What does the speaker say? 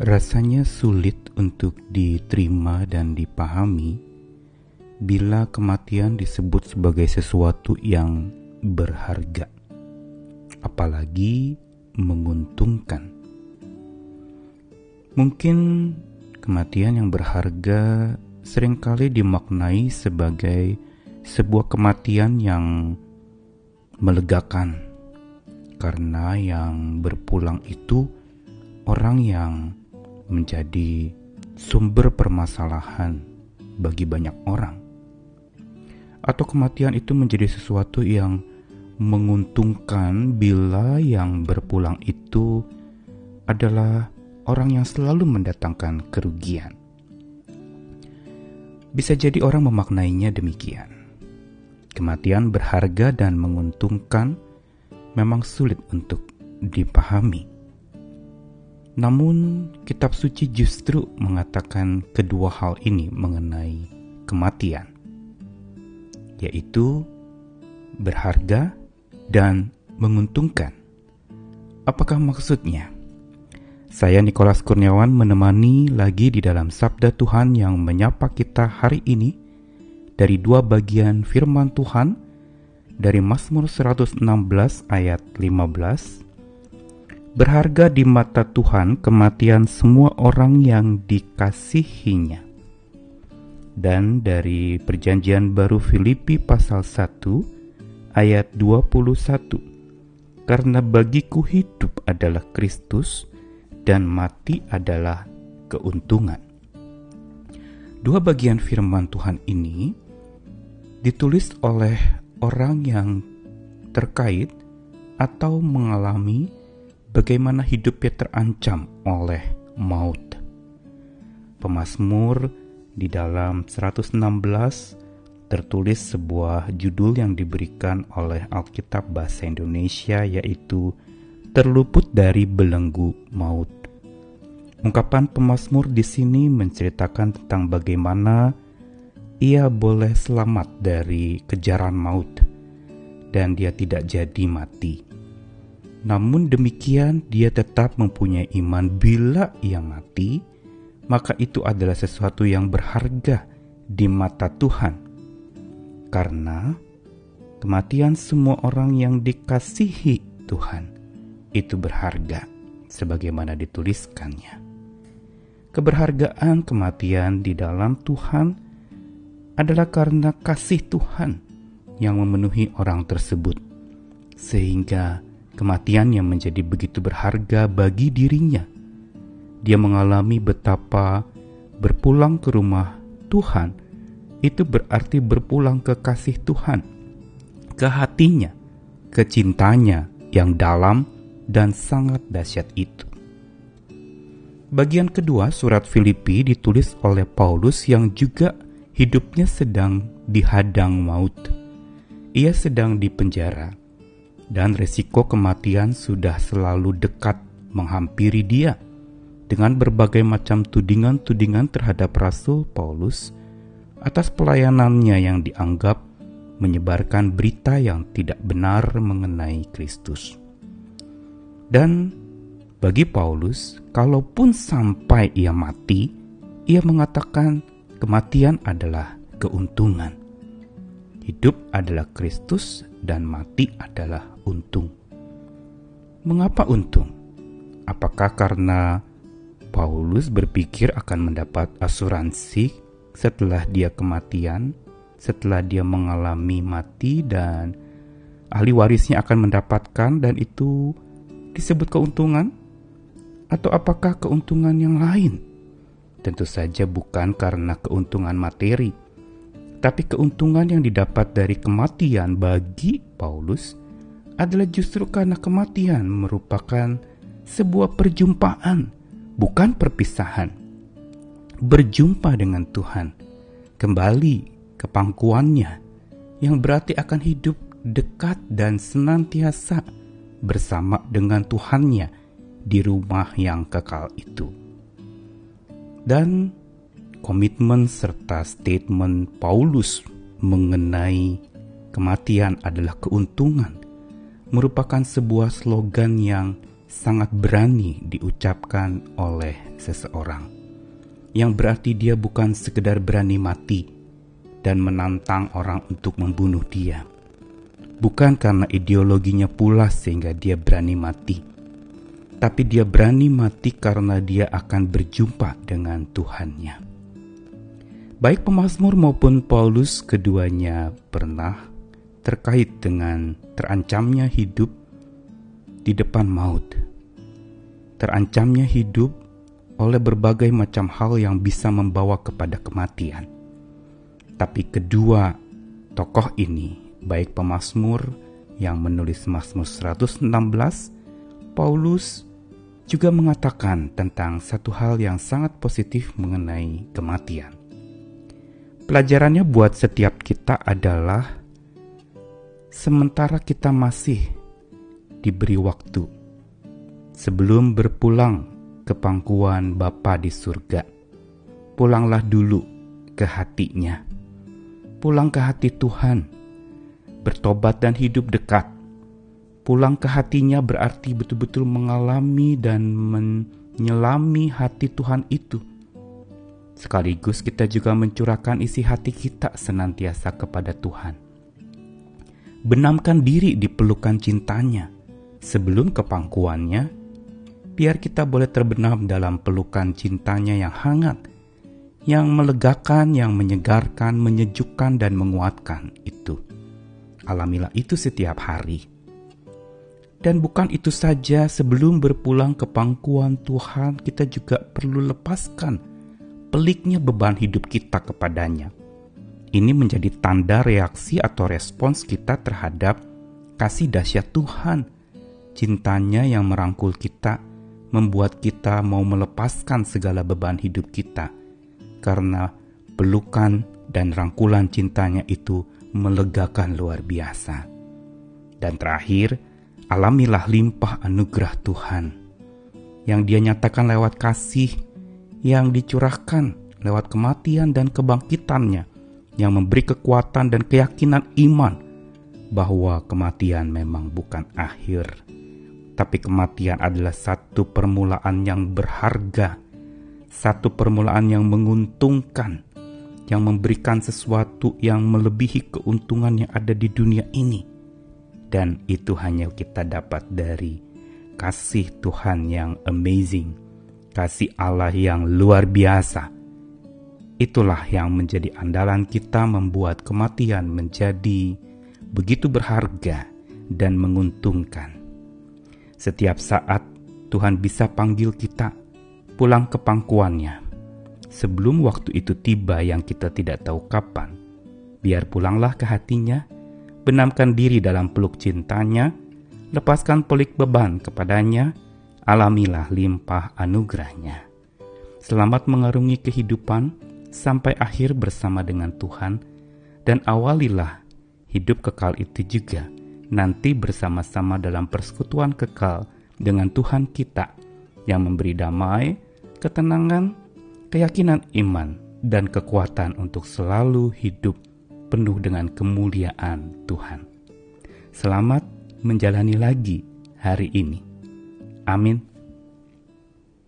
Rasanya sulit untuk diterima dan dipahami bila kematian disebut sebagai sesuatu yang berharga, apalagi menguntungkan. Mungkin kematian yang berharga sering kali dimaknai sebagai sebuah kematian yang melegakan, karena yang berpulang itu orang yang menjadi sumber permasalahan bagi banyak orang, atau kematian itu menjadi sesuatu yang menguntungkan bila yang berpulang itu adalah orang yang selalu mendatangkan kerugian. Bisa jadi orang memaknainya demikian. Kematian berharga dan menguntungkan memang sulit untuk dipahami. Namun, kitab suci justru mengatakan kedua hal ini mengenai kematian, yaitu berharga dan menguntungkan. Apakah maksudnya? Saya Nikolas Kurniawan menemani lagi di dalam Sabda Tuhan yang menyapa kita hari ini dari dua bagian firman Tuhan dari Mazmur 116 ayat 15 Berharga di mata Tuhan kematian semua orang yang dikasihinya. Dan dari perjanjian baru Filipi pasal 1 ayat 21. Karena bagiku hidup adalah Kristus dan mati adalah keuntungan. Dua bagian firman Tuhan ini ditulis oleh orang yang terkait atau mengalami bagaimana hidupnya terancam oleh maut. Pemasmur di dalam 116 tertulis sebuah judul yang diberikan oleh Alkitab Bahasa Indonesia yaitu Terluput dari Belenggu Maut. Ungkapan pemazmur di sini menceritakan tentang bagaimana ia boleh selamat dari kejaran maut dan dia tidak jadi mati. Namun demikian, dia tetap mempunyai iman bila ia mati, maka itu adalah sesuatu yang berharga di mata Tuhan. Karena kematian semua orang yang dikasihi Tuhan itu berharga sebagaimana dituliskannya. Keberhargaan kematian di dalam Tuhan adalah karena kasih Tuhan yang memenuhi orang tersebut, sehingga kematian yang menjadi begitu berharga bagi dirinya. Dia mengalami betapa berpulang ke rumah Tuhan itu berarti berpulang ke kasih Tuhan, ke hatinya, ke cintanya yang dalam dan sangat dahsyat itu. Bagian kedua surat Filipi ditulis oleh Paulus yang juga hidupnya sedang dihadang maut. Ia sedang dipenjara dan resiko kematian sudah selalu dekat menghampiri dia dengan berbagai macam tudingan-tudingan terhadap Rasul Paulus atas pelayanannya yang dianggap menyebarkan berita yang tidak benar mengenai Kristus. Dan bagi Paulus, kalaupun sampai ia mati, ia mengatakan kematian adalah keuntungan. Hidup adalah Kristus dan mati adalah untung. Mengapa untung? Apakah karena Paulus berpikir akan mendapat asuransi setelah dia kematian, setelah dia mengalami mati dan ahli warisnya akan mendapatkan dan itu disebut keuntungan? Atau apakah keuntungan yang lain? Tentu saja bukan karena keuntungan materi, tapi keuntungan yang didapat dari kematian bagi Paulus adalah justru karena kematian merupakan sebuah perjumpaan, bukan perpisahan. Berjumpa dengan Tuhan, kembali ke pangkuannya, yang berarti akan hidup dekat dan senantiasa bersama dengan Tuhannya di rumah yang kekal itu. Dan komitmen serta statement Paulus mengenai kematian adalah keuntungan merupakan sebuah slogan yang sangat berani diucapkan oleh seseorang. Yang berarti dia bukan sekedar berani mati dan menantang orang untuk membunuh dia. Bukan karena ideologinya pula sehingga dia berani mati. Tapi dia berani mati karena dia akan berjumpa dengan Tuhannya. Baik pemazmur maupun Paulus keduanya pernah terkait dengan terancamnya hidup di depan maut. Terancamnya hidup oleh berbagai macam hal yang bisa membawa kepada kematian. Tapi kedua tokoh ini, baik pemazmur yang menulis Mazmur 116, Paulus juga mengatakan tentang satu hal yang sangat positif mengenai kematian. Pelajarannya buat setiap kita adalah sementara kita masih diberi waktu sebelum berpulang ke pangkuan Bapa di surga. Pulanglah dulu ke hatinya. Pulang ke hati Tuhan. Bertobat dan hidup dekat. Pulang ke hatinya berarti betul-betul mengalami dan menyelami hati Tuhan itu. Sekaligus kita juga mencurahkan isi hati kita senantiasa kepada Tuhan. Benamkan diri di pelukan cintanya sebelum kepangkuannya, biar kita boleh terbenam dalam pelukan cintanya yang hangat, yang melegakan, yang menyegarkan, menyejukkan, dan menguatkan itu. Alamilah itu setiap hari. Dan bukan itu saja, sebelum berpulang ke pangkuan Tuhan, kita juga perlu lepaskan peliknya beban hidup kita kepadanya. Ini menjadi tanda reaksi atau respons kita terhadap kasih dahsyat Tuhan Cintanya yang merangkul kita membuat kita mau melepaskan segala beban hidup kita, karena pelukan dan rangkulan cintanya itu melegakan luar biasa. Dan terakhir, alamilah limpah anugerah Tuhan yang Dia nyatakan lewat kasih yang dicurahkan lewat kematian dan kebangkitannya yang memberi kekuatan dan keyakinan iman bahwa kematian memang bukan akhir tapi kematian adalah satu permulaan yang berharga, satu permulaan yang menguntungkan, yang memberikan sesuatu yang melebihi keuntungan yang ada di dunia ini. Dan itu hanya kita dapat dari kasih Tuhan yang amazing, kasih Allah yang luar biasa. Itulah yang menjadi andalan kita membuat kematian menjadi begitu berharga dan menguntungkan. Setiap saat Tuhan bisa panggil kita pulang ke pangkuannya. Sebelum waktu itu tiba yang kita tidak tahu kapan, biar pulanglah ke hatinya, benamkan diri dalam peluk cintanya, lepaskan pelik beban kepadanya, alamilah limpah anugerahnya. Selamat mengarungi kehidupan sampai akhir bersama dengan Tuhan, dan awalilah hidup kekal itu juga nanti bersama-sama dalam persekutuan kekal dengan Tuhan kita yang memberi damai, ketenangan, keyakinan iman, dan kekuatan untuk selalu hidup penuh dengan kemuliaan Tuhan. Selamat menjalani lagi hari ini. Amin.